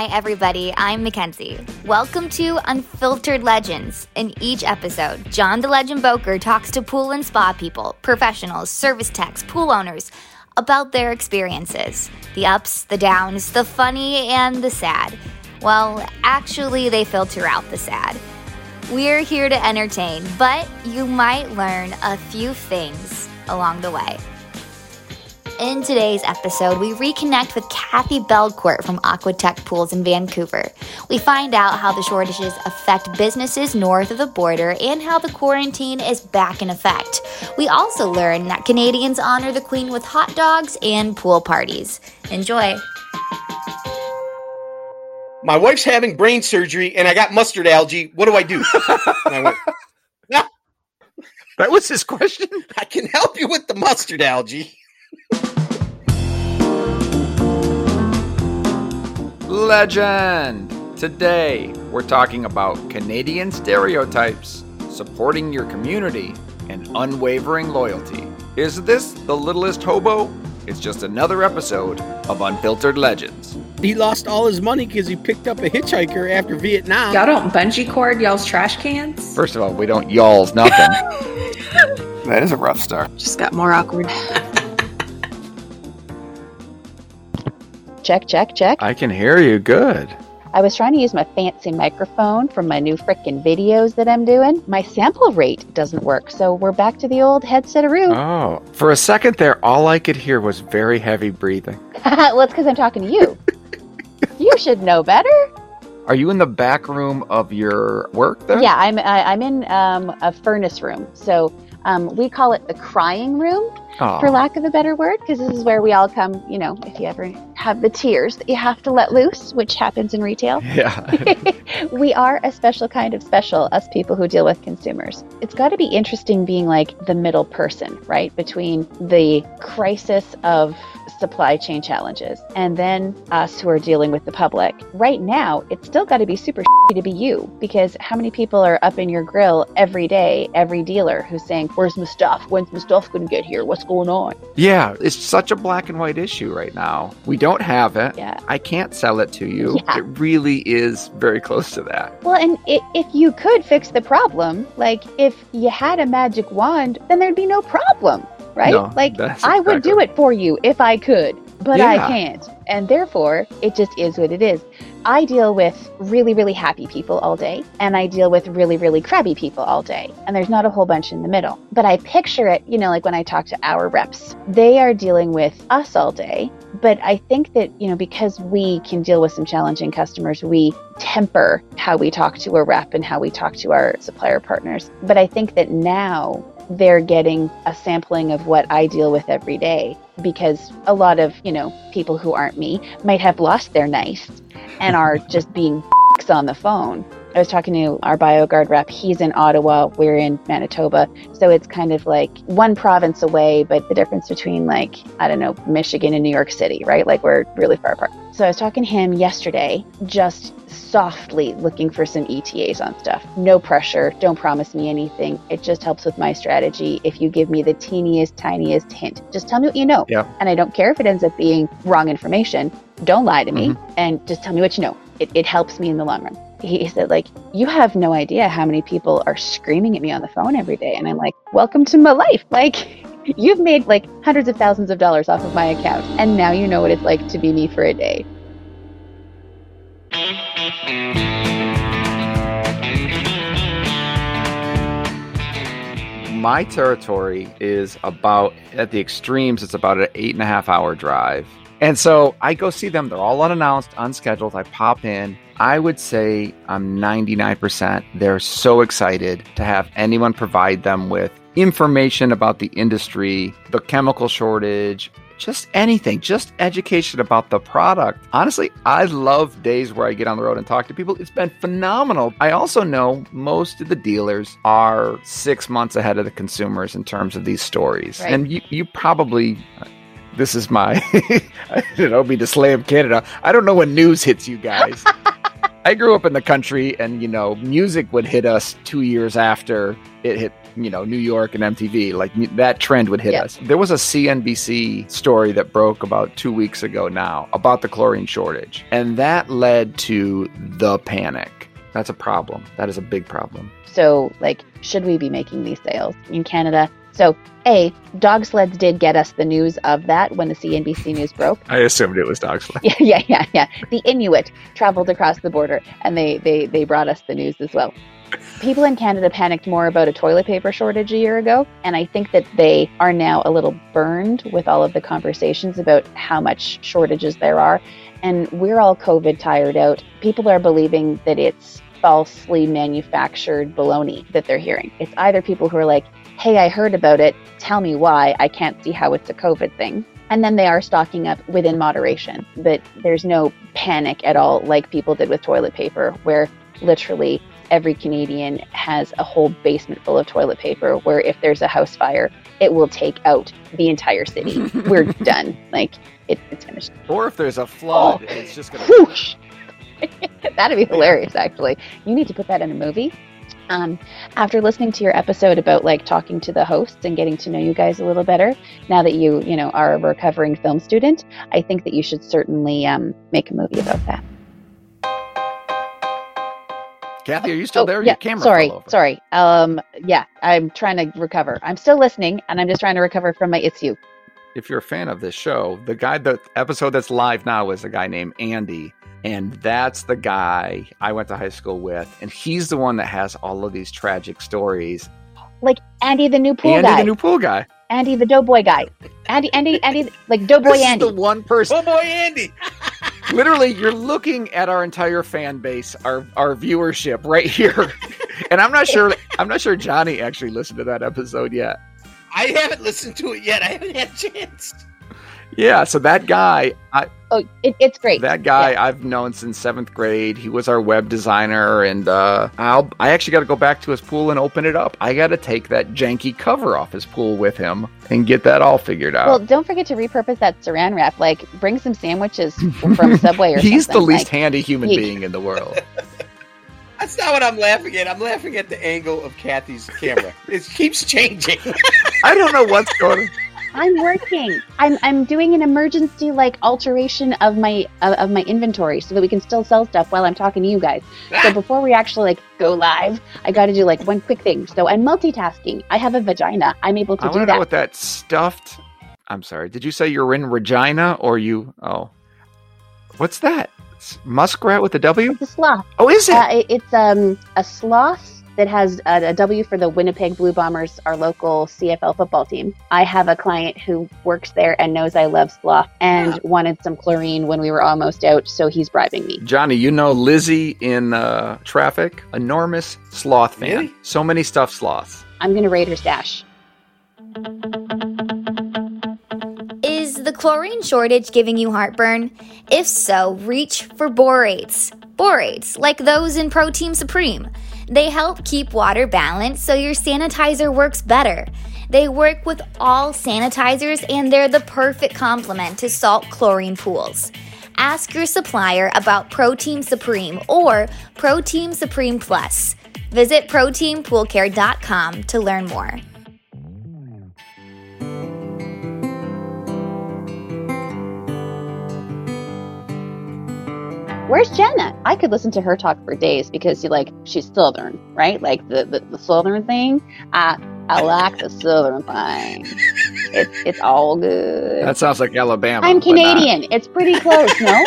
Hi, everybody. I'm Mackenzie. Welcome to Unfiltered Legends. In each episode, John the Legend Boker talks to pool and spa people, professionals, service techs, pool owners about their experiences the ups, the downs, the funny, and the sad. Well, actually, they filter out the sad. We're here to entertain, but you might learn a few things along the way. In today's episode, we reconnect with Kathy Belcourt from Aquatech Pools in Vancouver. We find out how the shortages affect businesses north of the border and how the quarantine is back in effect. We also learn that Canadians honor the Queen with hot dogs and pool parties. Enjoy. My wife's having brain surgery and I got mustard algae. What do I do? And I went, That was his question. I can help you with the mustard algae. Legend. Today, we're talking about Canadian stereotypes, supporting your community, and unwavering loyalty. Is this the littlest hobo? It's just another episode of Unfiltered Legends. He lost all his money because he picked up a hitchhiker after Vietnam. Y'all don't bungee cord y'all's trash cans? First of all, we don't y'all's nothing. that is a rough start. Just got more awkward. Check, check, check. I can hear you good. I was trying to use my fancy microphone from my new frickin' videos that I'm doing. My sample rate doesn't work, so we're back to the old headset root. Oh, for a second there, all I could hear was very heavy breathing. well, it's because I'm talking to you. you should know better. Are you in the back room of your work there? Yeah, I'm. I, I'm in um, a furnace room, so um, we call it the crying room, for lack of a better word, because this is where we all come. You know, if you ever have the tears that you have to let loose, which happens in retail. Yeah. we are a special kind of special, us people who deal with consumers. It's got to be interesting being like the middle person, right? Between the crisis of supply chain challenges and then us who are dealing with the public. Right now, it's still got to be super to be you because how many people are up in your grill every day, every dealer who's saying, Where's my stuff? When's my stuff going to get here? What's going on? Yeah, it's such a black and white issue right now. We don't have it. Yeah. I can't sell it to you. Yeah. It really is very close to that. Well, and i if you could fix the problem, like if you had a magic wand, then there'd be no problem, right? No, like I would do it for you if I could, but I can't. And therefore, it just is what it is. I deal with really, really happy people all day, and I deal with really, really crabby people all day. And there's not a whole bunch in the middle. But I picture it, you know, like when I talk to our reps, they are dealing with us all day. But I think that, you know, because we can deal with some challenging customers, we temper how we talk to a rep and how we talk to our supplier partners. But I think that now they're getting a sampling of what I deal with every day because a lot of, you know, people who aren't me might have lost their nice and are just being on the phone. I was talking to our BioGuard rep. He's in Ottawa. We're in Manitoba. So it's kind of like one province away, but the difference between like, I don't know, Michigan and New York City, right? Like we're really far apart. So I was talking to him yesterday, just softly looking for some ETAs on stuff. No pressure. Don't promise me anything. It just helps with my strategy. If you give me the teeniest, tiniest hint, just tell me what you know. Yeah. And I don't care if it ends up being wrong information. Don't lie to me mm-hmm. and just tell me what you know. It, it helps me in the long run. He said, like, you have no idea how many people are screaming at me on the phone every day. And I'm like, welcome to my life. Like, you've made like hundreds of thousands of dollars off of my account. And now you know what it's like to be me for a day. My territory is about, at the extremes, it's about an eight and a half hour drive. And so I go see them. They're all unannounced, unscheduled. I pop in. I would say I'm 99%. They're so excited to have anyone provide them with information about the industry, the chemical shortage, just anything, just education about the product. Honestly, I love days where I get on the road and talk to people. It's been phenomenal. I also know most of the dealers are six months ahead of the consumers in terms of these stories. Right. And you, you probably. This is my, I don't know, be to slam Canada. I don't know when news hits you guys. I grew up in the country, and you know, music would hit us two years after it hit you know New York and MTV, like that trend would hit Yeah. us. There was a CNBC story that broke about two weeks ago now about the chlorine shortage, and that led to the panic. That's a problem. That is a big problem. So, like, should we be making these sales in Canada? So, A, dog sleds did get us the news of that when the CNBC news broke. I assumed it was dog sled. Yeah, yeah, yeah, yeah. The Inuit traveled across the border and they, they, they brought us the news as well. People in Canada panicked more about a toilet paper shortage a year ago, and I think that they are now a little burned with all of the conversations about how much shortages there are. And we're all COVID tired out. People are believing that it's falsely manufactured baloney that they're hearing. It's either people who are like, hey, I heard about it, tell me why, I can't see how it's a COVID thing. And then they are stocking up within moderation, but there's no panic at all like people did with toilet paper, where literally every Canadian has a whole basement full of toilet paper where if there's a house fire, it will take out the entire city. We're done. Like it, it's finished. Or if there's a flood, oh. it's just gonna. That'd be hilarious, actually. You need to put that in a movie. Um, after listening to your episode about like talking to the hosts and getting to know you guys a little better, now that you you know are a recovering film student, I think that you should certainly um, make a movie about that. Kathy, are you still Oh, there? yeah. Your camera sorry, sorry. Um, yeah, I'm trying to recover. I'm still listening, and I'm just trying to recover from my issue. if you're a fan of this show, the guy, the episode that's live now is a guy named Andy. And that's the guy I went to high school with. And he's the one that has all of these tragic stories. Like Andy, the new pool Andy, guy. Andy the new pool guy. Andy, the doughboy guy. Andy, Andy, Andy, like doughboy this Andy. the one person. Oh boy, Andy. Literally, you're looking at our entire fan base, our our viewership right here. and I'm not sure. I'm not sure Johnny actually listened to that episode yet. I haven't listened to it yet. I haven't had a chance. Yeah. So that guy, I, Oh, it, it's great. That guy I've known since seventh grade. He was our web designer, and uh, I'll I actually got to go back to his pool and open it up. I got to take that janky cover off his pool with him and get that all figured out. Well, don't forget to repurpose that saran wrap. Like, bring some sandwiches from Subway or He's the least Like, handy human he- being in the world. That's not what I'm laughing at. I'm laughing at the angle of Kathy's camera. it keeps changing. I don't know what's going. on. I'm working. I'm I'm doing an emergency like alteration of my of, of my inventory so that we can still sell stuff while I'm talking to you guys. So before we actually like go live, I got to do like one quick thing. So I'm multitasking. I have a vagina. I'm able I to do want to know that. what that stuffed. I'm sorry. Did you say you're in Regina or you? Oh, what's that? It's muskrat with a W? It's a sloth. Oh, is it? Uh, it's um a sloth that has a, a W for the Winnipeg Blue Bombers, our local CFL football team. I have a client who works there and knows I love sloth and wanted some chlorine when we were almost out, so he's bribing me. Johnny, you know Lizzie in uh, traffic? Enormous sloth fan. Really? So many stuffed sloths. I'm gonna raid her stash. Is the chlorine shortage giving you heartburn? If so, reach for borates. Borates, like those in ProTeam Supreme. They help keep water balanced so your sanitizer works better. They work with all sanitizers and they're the perfect complement to salt chlorine pools. Ask your supplier about ProTeam Supreme or ProTeam Supreme Plus. Visit proteampoolcare.com to learn more. Where's Jenna? I could listen to her talk for days because you like she's Southern, right? Like the the, the Southern thing. I I like the Southern thing. It's it's all good. That sounds like Alabama. I'm. Canadian. It's pretty close, no?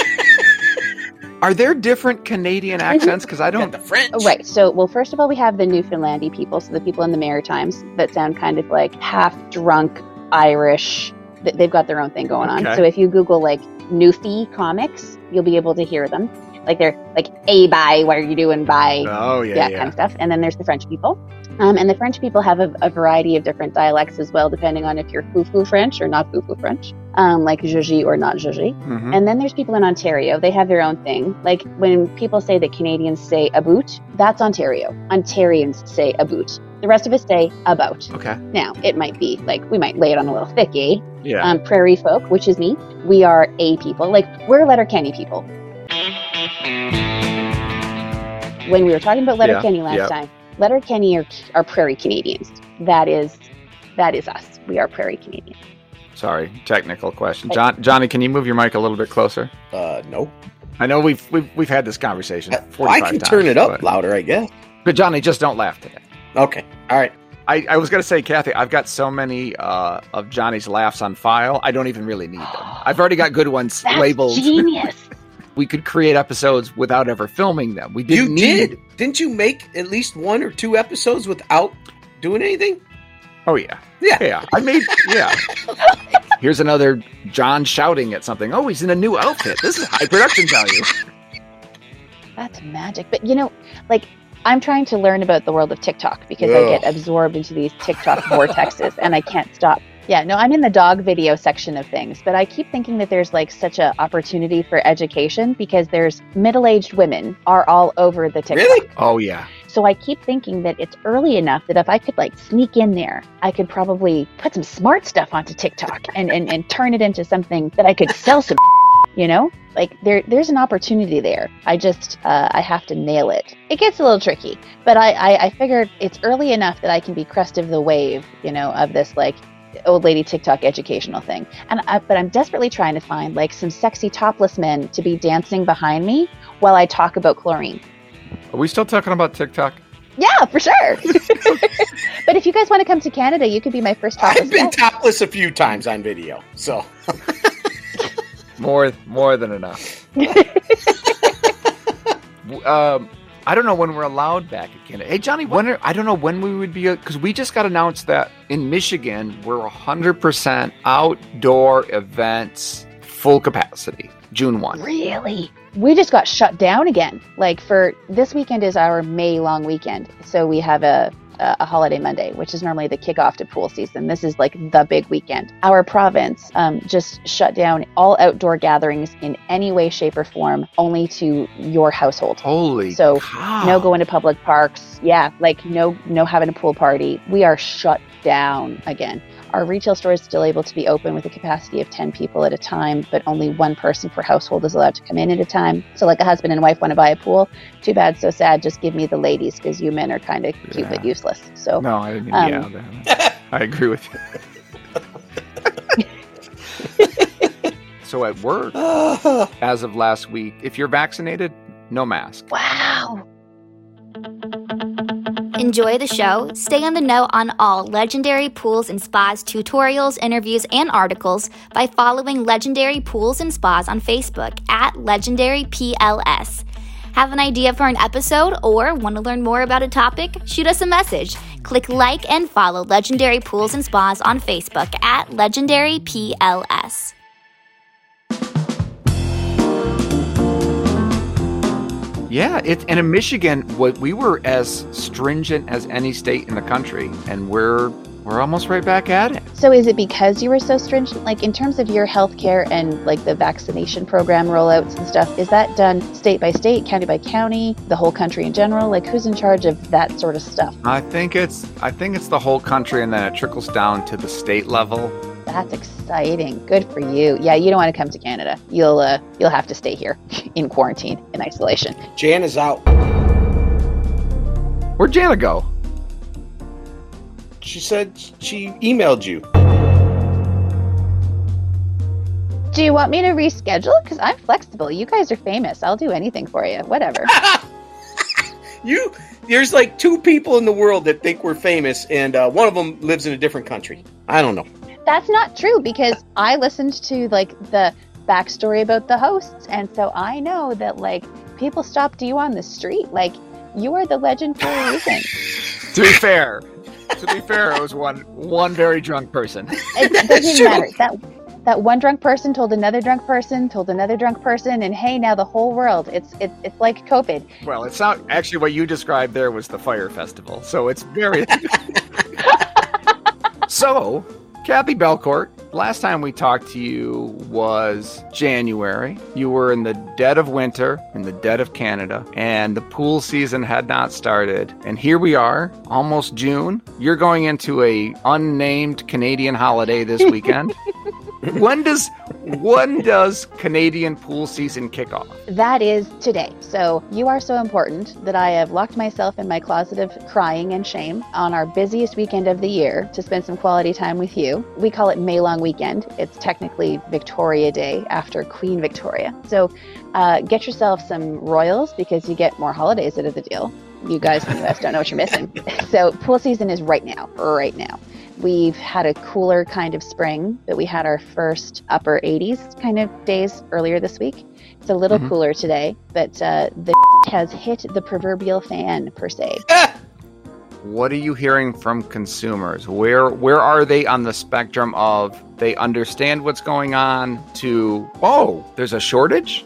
Are there different Canadian mm-hmm. accents? Because I don't. the French. Oh, right. So, well, first of all, we have the Newfoundlandy people, so the people in the Maritimes that sound kind of like half drunk Irish. They've got their own thing going on. So if you Google like Newfie comics, you'll be able to hear them. Like they're like, a bye, what are you doing, bye?" Oh yeah, yeah, yeah. kind of stuff. And then there's the French people. Um, and the French people have a, a variety of different dialects as well, depending on if you're foo-foo French or not foo-foo French, um, like Joji or not Joji. Mhm. And then there's people in Ontario. They have their own thing. Like when people say that Canadians say about, that's Ontario. Ontarians say about. The rest of us say about. Okay. Now, it might be like we might lay it on a little thick, eh? Yeah. Um, prairie folk, which is me, we are a people. Like we're letter Letterkenny people. When we were talking about Yeah, Letterkenny last yeah. time, Letterkenny are, are prairie Canadians. That is that is us. We are prairie Canadians. Sorry, technical question. John, Johnny, can you move your mic a little bit closer? Uh, no. I know we've we've, we've had this conversation. I can times, turn it up but, louder, I guess. but Johnny, just don't laugh today. Okay. All right. I, I was gonna say, Kathy, I've got so many uh, of Johnny's laughs on file. I don't even really need them. I've already got good ones That's labeled. genius. We could create episodes without ever filming them. We didn't need. did. Didn't you make at least one or two episodes without doing anything? Oh yeah, Yeah. yeah. I made yeah. Here's another John shouting at something. Oh, he's in a new outfit. This is high production value. That's magic. But you know, like I'm trying to learn about the world of TikTok because I get absorbed into these TikTok vortexes and I can't stop. Yeah, no, I'm in the dog video section of things, but I keep thinking that there's like such an opportunity for education because there's middle-aged women are all over the TikTok. Really? Oh yeah. So I keep thinking that it's early enough that if I could like sneak in there, I could probably put some smart stuff onto TikTok and, and, and turn it into something that I could sell some, you know? Like there, there's an opportunity there. I just, uh, I have to nail it. It gets a little tricky, but I, I, I figured it's early enough that I can be crest of the wave, you know, of this like old lady TikTok educational thing. And I, but I'm desperately trying to find like some sexy topless men to be dancing behind me while I talk about chlorine. Are we still talking about TikTok? Yeah, for sure. but if you guys want to come to Canada, you could be my first topless I've been guest. topless a few times on video, so More more than enough. um, I don't know when we're allowed back at Canada. Hey, Johnny, when are, I don't know when we would be because we just got announced that in Michigan we're 100% outdoor events, full capacity, June one. really? We just got shut down again. Like for this weekend is our May long weekend, so we have a a holiday Monday, which is normally the kickoff to pool season. This is like the big weekend. Our province um, just shut down all outdoor gatherings in any way, shape, or form, only to your household. Holy So, cow. no going to public parks yeah like no no having a pool party we are shut down again our retail store is still able to be open with a capacity of 10 people at a time but only one person per household is allowed to come in at a time so like a husband and wife want to buy a pool too bad so sad just give me the ladies because you men are kind of cute but useless so No, I didn't. Um, yeah, I agree with you. so at work, as of last week, if you're vaccinated, no mask. wow Enjoy the show? Stay on the know on all Legendary Pools and Spas tutorials, interviews, and articles by following Legendary Pools and Spas on Facebook at Legendary PLS. Have an idea for an episode or want to learn more about a topic? Shoot us a message. Click like and follow Legendary Pools and Spas on Facebook at Legendary PLS. Yeah, it's and in Michigan, what we were as stringent as any state in the country, and we're we're almost right back at it. So is it because you were so stringent? Like in terms of your healthcare and like the vaccination program rollouts and stuff, is that done state by state, county by county, the whole country in general? Like who's in charge of that sort of stuff? I think it's I think it's the whole country, and then it trickles down to the state level. That's exciting. Good for you. Yeah, you don't want to come to Canada. You'll uh, you'll have to stay here in quarantine in isolation. Jan is out. Where'd Jana go? She said she emailed you. Do you want me to reschedule? Because I'm flexible. You guys are famous. I'll do anything for you. Whatever. You there's like two people in the world that think we're famous, and uh, one of them lives in a different country. I don't know. That's not true because I listened to like the backstory about the hosts, and so I know that like people stopped you on the street. Like you are the legend for a reason. To be fair, to be fair, it was one one very drunk person. It doesn't even matter. That that one drunk person told another drunk person, told another drunk person, and hey, now the whole world. It's it's it's like COVID. Well, it's not actually what you described there was the fire festival. So it's very. so, Kathy Belcourt, last time we talked to you was January. You were in the dead of winter, in the dead of Canada, and the pool season had not started. And here we are, almost June. You're going into a unnamed Canadian holiday this weekend. when does when does Canadian pool season kick off? That is today. So you are so important that I have locked myself in my closet of crying and shame on our busiest weekend of the year to spend some quality time with you. We call it May Long Weekend. It's technically Victoria Day after Queen Victoria. So uh, get yourself some royals because you get more holidays out of the deal. You guys in the US don't know what you're missing. So pool season is right now, right now. We've had a cooler kind of spring, but we had our first upper 80s kind of days earlier this week. It's a little Mhm. cooler today, but uh, the has hit the proverbial fan per se. What are you hearing from consumers? Where where are they on the spectrum of they understand what's going on to oh, there's a shortage?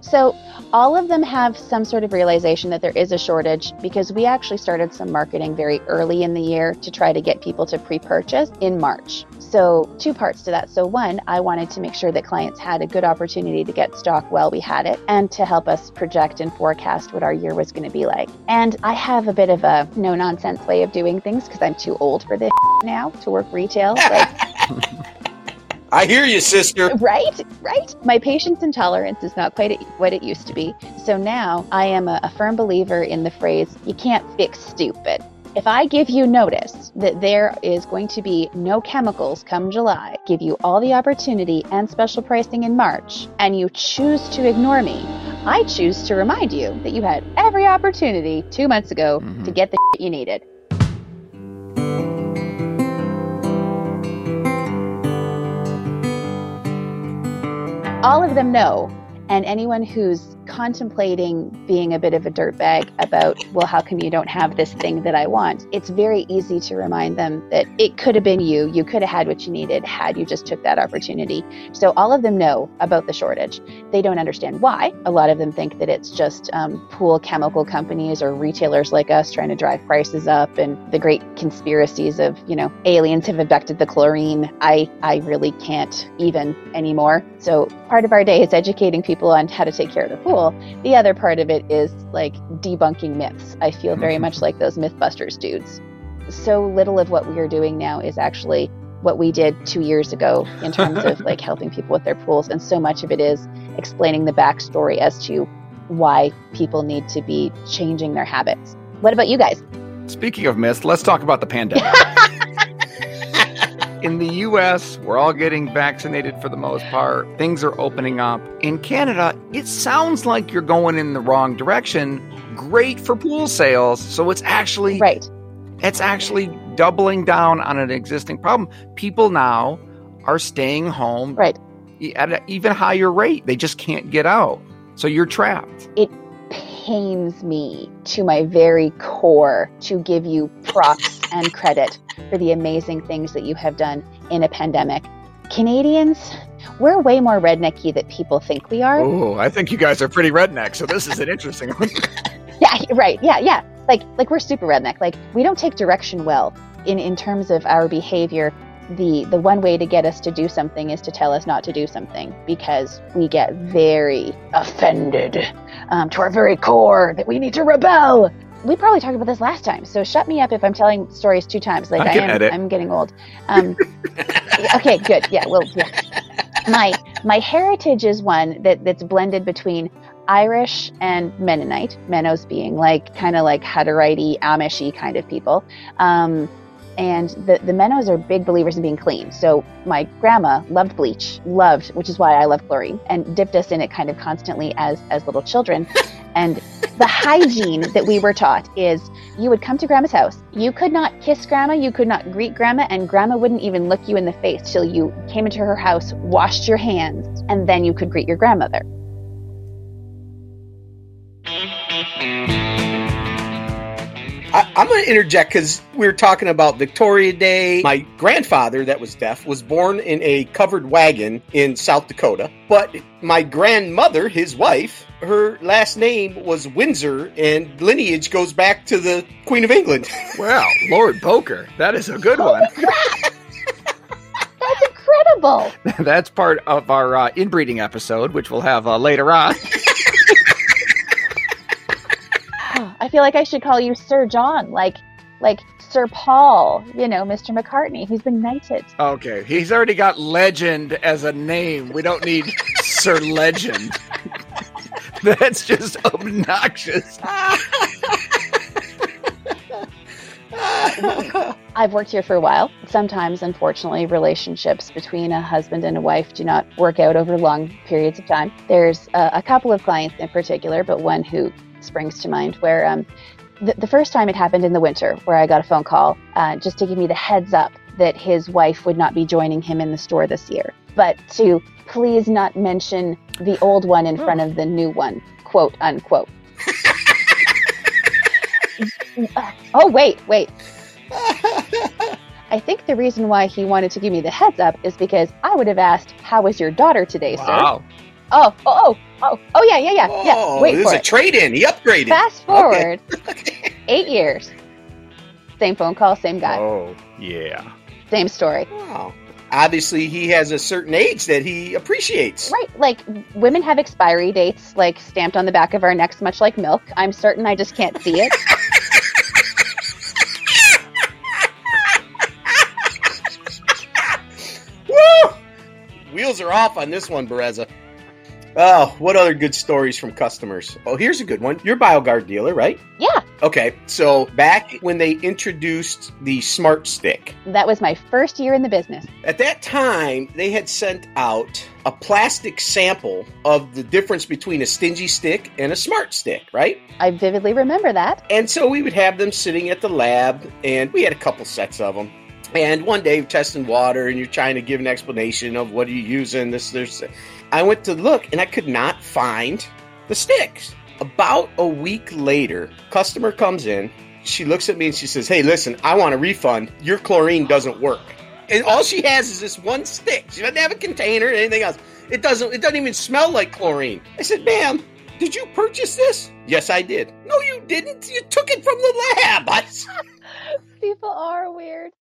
So all of them have some sort of realization that there is a shortage because we actually started some marketing very early in the year to try to get people to pre-purchase in March. So two parts to that. So one, I wanted to make sure that clients had a good opportunity to get stock while we had it and to help us project and forecast what our year was going to be like. And I have a bit of a no nonsense way of doing things because I'm too old for this now to work retail. Like I hear you, sister. right right my patience and tolerance is not quite what it used to be so now i am a, a firm believer in the phrase you can't fix stupid if i give you notice that there is going to be no chemicals come july give you all the opportunity and special pricing in march and you choose to ignore me i choose to remind you that you had every opportunity two months ago Mhm. to get the you needed all of them know. And anyone who's contemplating being a bit of a dirtbag about, well, how come you don't have this thing that I want? It's very easy to remind them that it could have been you. You could have had what you needed had you just took that opportunity. So all of them know about the shortage. They don't understand why. A lot of them think that it's just um, pool chemical companies or retailers like us trying to drive prices up and the great conspiracies of, you know, aliens have abducted the chlorine. I, I really can't even anymore. So part of our day is educating people on how to take care of the pool. The other part of it is like debunking myths. I feel very much mm-hmm. like those Mythbusters dudes. So little of what we are doing now is actually what we did two years ago in terms of like helping people with their pools. And so much of it is explaining the backstory as to why people need to be changing their habits. What about you guys? Speaking of myths, let's talk about the pandemic. In the US, we're all getting vaccinated for the most part. Things are opening up. In Canada, it sounds like you're going in the wrong direction. Great for pool sales. So it's actually Right. it's actually doubling down on an existing problem. People now are staying home Right. at an even higher rate. They just can't get out. So you're trapped. It pains me to my very core to give you props and credit for the amazing things that you have done in a pandemic. Canadians, we're way more rednecky than people think we are. Oh, I think you guys are pretty redneck. So this is an interesting one. Yeah, right. Yeah, yeah. Like like we're super redneck. Like we don't take direction well in in terms of our behavior. The the one way to get us to do something is to tell us not to do something because we get very offended um, to our very core that we need to rebel. We probably talked about this last time, so shut me up if I'm telling stories two times. Like I, I am, edit. I'm getting old. Um, okay, good. Yeah, well, yeah. My my heritage is one that that's blended between Irish and Mennonite, Mennos being like kind of like Hutterite, Amishy kind of people. Um, and the, the Mennos are big believers in being clean. So my grandma loved bleach, loved, which is why I love chlorine, and dipped us in it kind of constantly as as little children. And the hygiene that we were taught is you would come to grandma's house. You could not kiss grandma, you could not greet grandma, and grandma wouldn't even look you in the face till you came into her house, washed your hands, and then you could greet your grandmother. I, I'm going to interject because we were talking about Victoria Day. My grandfather, that was deaf, was born in a covered wagon in South Dakota. But my grandmother, his wife, her last name was Windsor, and lineage goes back to the Queen of England. wow, Lord Boker, that is a good one. That's incredible. That's part of our uh, inbreeding episode, which we'll have uh, later on. I feel like I should call you Sir John, like like Sir Paul, you know, Mr. McCartney, He's been knighted. Okay, he's already got legend as a name. We don't need Sir Legend. That's just obnoxious. I've worked here for a while. Sometimes, unfortunately, relationships between a husband and a wife do not work out over long periods of time. There's uh, a couple of clients in particular, but one who springs to mind where um, the, the first time it happened in the winter, where I got a phone call uh, just to give me the heads up that his wife would not be joining him in the store this year, but to please not mention the old one in front of the new one, quote unquote. oh, wait, wait. I think the reason why he wanted to give me the heads up is because I would have asked, "How was your daughter today, sir?" Oh, oh, oh, oh, oh, yeah, yeah, yeah, yeah. Oh, Wait this for is a trade in. He upgraded. Fast forward eight years. Same phone call, same guy, Oh, yeah. same story. Wow. Obviously, he has a certain age that he appreciates. Right, like women have expiry dates, like stamped on the back of our necks, much like milk. I'm certain I just can't see it. Woo! Wheels are off on this one, Bereza. Oh, what other good stories from customers? Oh, here's a good one. You're BioGuard dealer, right? Yeah, Okay, so back when they introduced the Smart Stick, that was my first year in the business. at that time they had sent out a plastic sample of the difference between a stingy stick and a smart stick, right? I vividly remember that. And so we would have them sitting at the lab, and we had a couple sets of them. And one day, you're testing water, and you're trying to give an explanation of what are you using. This, there's. I went to look, and I could not find the sticks. About a week later, customer comes in. She looks at me and she says, "Hey, listen, I want a refund. Your chlorine doesn't work." And all she has is this one stick. She doesn't have a container or anything else. It doesn't. It doesn't even smell like chlorine. I said, "Ma'am, did you purchase this?" Yes, I did. No, you didn't. You took it from the lab. I, People are weird.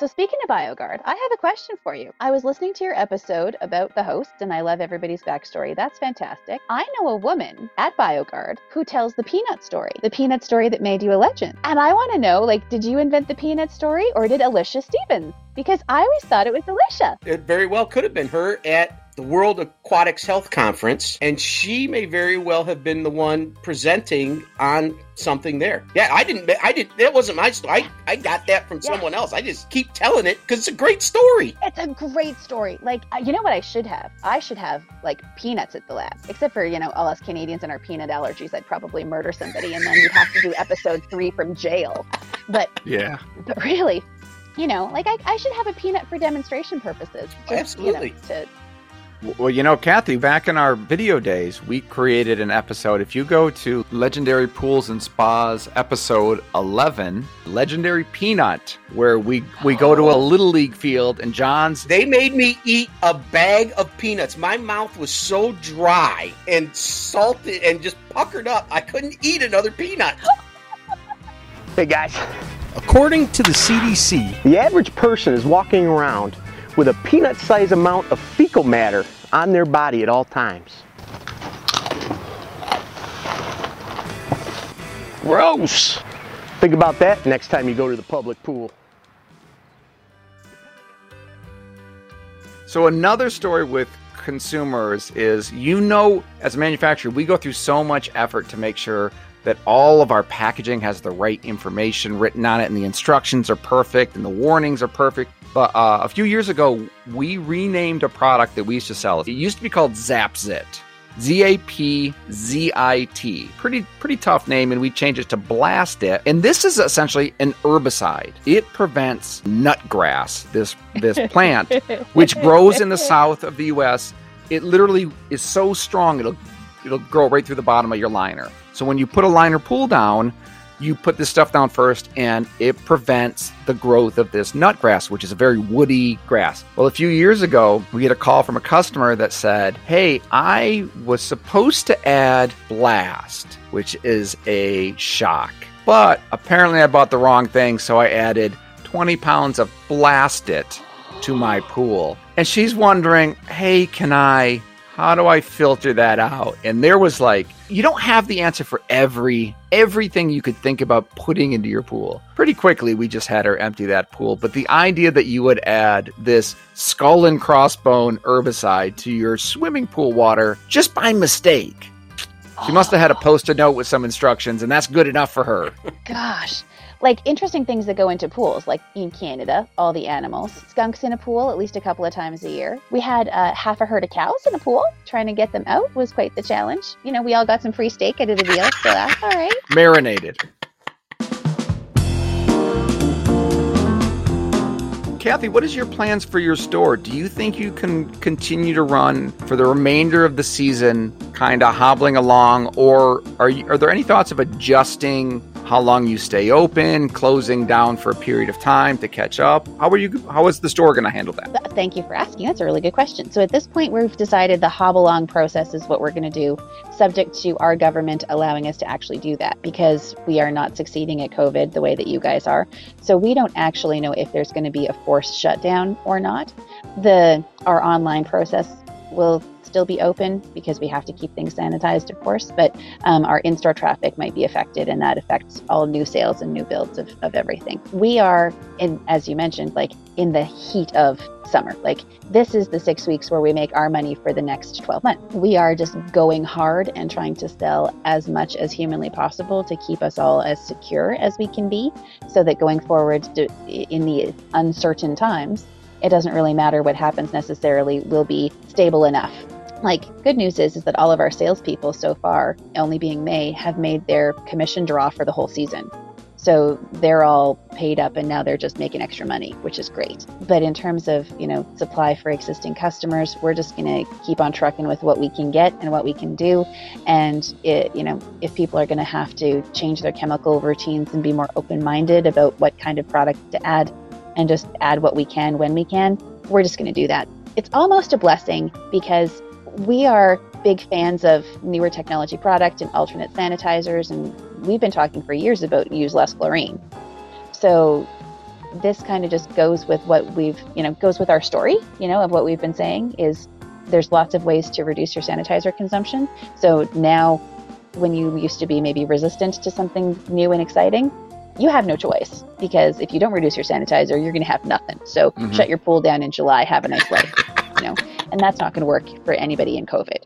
So, speaking of BioGuard, I have a question for you. I was listening to your episode about the host, and I love everybody's backstory. That's fantastic. I know a woman at BioGuard who tells the peanut story, the peanut story that made you a legend. And I want to know, like, did you invent the peanut story or did Alicia Stevens? Because I always thought it was Alicia. it very well could have been her at the World Aquatics Health Conference, and she may very well have been the one presenting on something there. Yeah, I didn't. I did. That wasn't my story. I, I got that from Yeah. someone else. I just keep telling it because it's a great story. It's a great story. Like, you know what I should have? I should have, like, peanuts at the lab. Except for, you know, all us Canadians and our peanut allergies. I'd probably murder somebody and then you'd have to do episode three from jail. But, Yeah. but really, you know, like, I, I should have a peanut for demonstration purposes. Just, Absolutely. You know, to, Well, you know, Kathy, back in our video days, we created an episode. If you go to Legendary Pools and Spas episode 11, Legendary Peanut, where we we go to a little league field and John's They made me eat a bag of peanuts. My mouth was so dry and salted and just puckered up. I couldn't eat another peanut. Hey guys, According to the CDC, the average person is walking around with a peanut sized amount of fecal matter on their body at all times. Gross! Think about that next time you go to the public pool. So another story with consumers is you know as a manufacturer we go through so much effort to make sure that all of our packaging has the right information written on it and the instructions are perfect and the warnings are perfect. But uh, a few years ago we renamed a product that we used to sell. It used to be called Zapzit. Z A P Z I T. Pretty pretty tough name, and we changed it to Blast It. And this is essentially an herbicide. It prevents nutgrass, this this plant, which grows in the south of the U.S. It literally is so strong it'll it'll grow right through the bottom of your liner. So when you put a liner pool down, you put this stuff down first and it prevents the growth of this nutgrass, which is a very woody grass. Well, a few years ago, we get a call from a customer that said, Hey, I was supposed to add Blast, which is a shock, but apparently I bought the wrong thing, so I added 20 pounds of Blast It to my pool. And she's wondering, Hey, can I, how do I filter that out? And there was like, you don't have the answer for every everything you could think about putting into your pool. Pretty quickly, we just had her empty that pool. But the idea that you would add this skull and crossbone herbicide to your swimming pool water just by mistake. She must have had a post-it note with some instructions, and that's good enough for her. Gosh. Like interesting things that go into pools, like in Canada, all the animals. Skunks in a pool at least a couple of times a year. We had uh, half a herd of cows in a pool. Trying to get them out was quite the challenge. You know, we all got some free steak out of the deal, so that's all right. Marinated. Kathy, what is your plans for your store? Do you think you can continue to run for the remainder of the season, kind of hobbling along, or are you, are there any thoughts of adjusting how long you stay open, closing down for a period of time to catch up? How are you? How is the store going to handle that? Thank you for asking. That's a really good question. So at this point, we've decided the hobble along process is what we're going to do, subject to our government allowing us to actually do that because we are not succeeding at COVID the way that you guys are. So we don't actually know if there's going to be a forced shutdown or not. The our online process will still be open because we have to keep things sanitized, of course, but um, our in store traffic might be affected, and that affects all new sales and new builds of, of everything. We are, in, as you mentioned, like in the heat of summer. Like, this is the six weeks where we make our money for the next 12 months. We are just going hard and trying to sell as much as humanly possible to keep us all as secure as we can be so that going forward in the uncertain times, it doesn't really matter what happens necessarily, we'll be stable enough like good news is is that all of our salespeople so far, only being May, have made their commission draw for the whole season. So they're all paid up and now they're just making extra money, which is great. But in terms of, you know, supply for existing customers, we're just going to keep on trucking with what we can get and what we can do. And it, you know, if people are going to have to change their chemical routines and be more open-minded about what kind of product to add and just add what we can when we can, we're just going to do that. It's almost a blessing because we are big fans of newer technology product and alternate sanitizers, and we've been talking for years about use less chlorine. So this kind of just goes with what we've, you know, goes with our story, you know, of what we've been saying is there's lots of ways to reduce your sanitizer consumption. So now when you used to be maybe resistant to something new and exciting, you have no choice because if you don't reduce your sanitizer, you're going to have nothing. So mm-hmm. shut your pool down in July, have a nice life, you know and that's not going to work for anybody in COVID.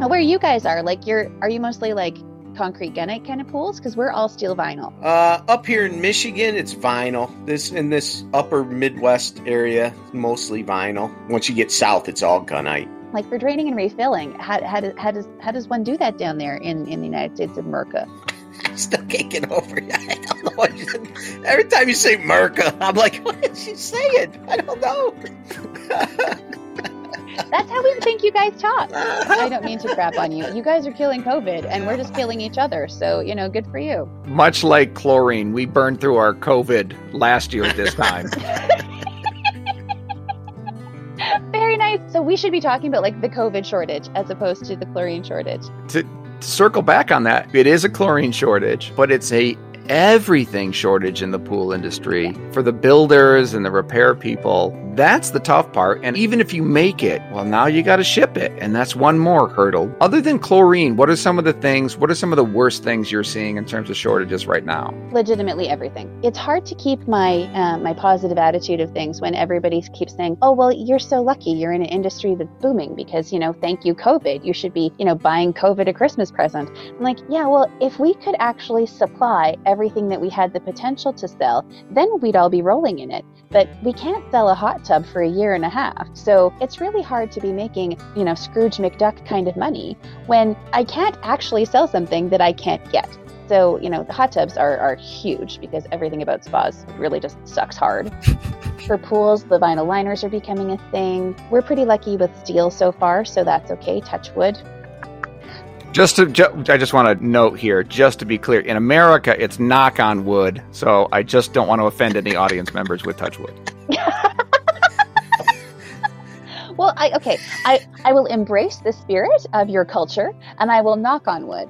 Now, where you guys are, like, you're, are you mostly like concrete gunite kind of pools? Because we're all steel vinyl. Uh, up here in Michigan, it's vinyl. This in this upper Midwest area, mostly vinyl. Once you get south, it's all gunite like for draining and refilling how, how, does, how, does, how does one do that down there in, in the united states of america still kicking over i don't know what every time you say merca i'm like what is she saying i don't know That's how we think you guys talk. I don't mean to crap on you. You guys are killing COVID, and we're just killing each other. So, you know, good for you. Much like chlorine, we burned through our COVID last year at this time. Very nice. So we should be talking about like the COVID shortage as opposed to the chlorine shortage. To, to circle back on that, it is a chlorine shortage, but it's a everything shortage in the pool industry for the builders and the repair people that's the tough part. And even if you make it, well, now you got to ship it. And that's one more hurdle. Other than chlorine, what are some of the things, what are some of the worst things you're seeing in terms of shortages right now? Legitimately everything. It's hard to keep my, uh, my positive attitude of things when everybody keeps saying, oh, well, you're so lucky. You're in an industry that's booming because, you know, thank you, COVID. You should be, you know, buying COVID a Christmas present. I'm like, yeah, well, if we could actually supply everything that we had the potential to sell, then we'd all be rolling in it. But we can't sell a hot tub for a year and a half. So it's really hard to be making, you know, Scrooge McDuck kind of money when I can't actually sell something that I can't get. So, you know, the hot tubs are, are huge because everything about spas really just sucks hard. For pools, the vinyl liners are becoming a thing. We're pretty lucky with steel so far, so that's okay. Touch wood. Just to, ju- I just want to note here, just to be clear, in America, it's knock on wood. So I just don't want to offend any audience members with touch wood. Well, I okay. I I will embrace the spirit of your culture, and I will knock on wood.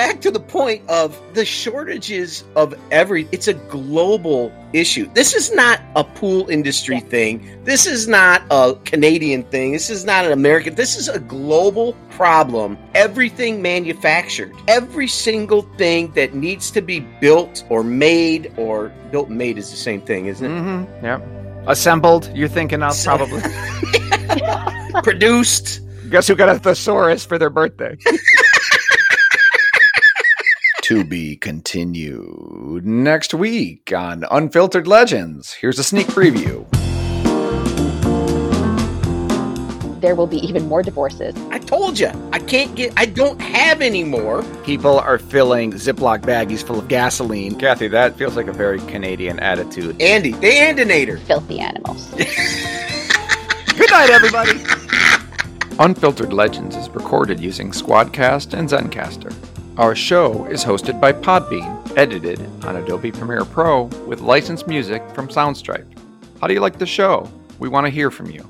back to the point of the shortages of every. It's a global issue. This is not a pool industry thing. This is not a Canadian thing. This is not an American. This is a global problem. Everything manufactured, every single thing that needs to be built or made or built and made is the same thing, isn't it? Mm-hmm. Yep. Assembled, you're thinking of So- probably. Produced. Guess who got a thesaurus for their birthday? to be continued next week on Unfiltered Legends. Here's a sneak preview. There will be even more divorces. I told you, I can't get. I don't have any more. People are filling Ziploc baggies full of gasoline. Kathy, that feels like a very Canadian attitude. Andy, the Andinator. Filthy animals. Good night, everybody. Unfiltered Legends is recorded using Squadcast and Zencastr. Our show is hosted by Podbean, edited on Adobe Premiere Pro with licensed music from Soundstripe. How do you like the show? We want to hear from you.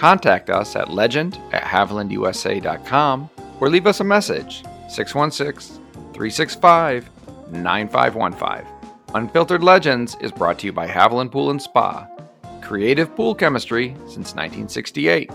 Contact us at legend at havilandusa.com or leave us a message 616 365 9515. Unfiltered Legends is brought to you by Haviland Pool and Spa, creative pool chemistry since 1968.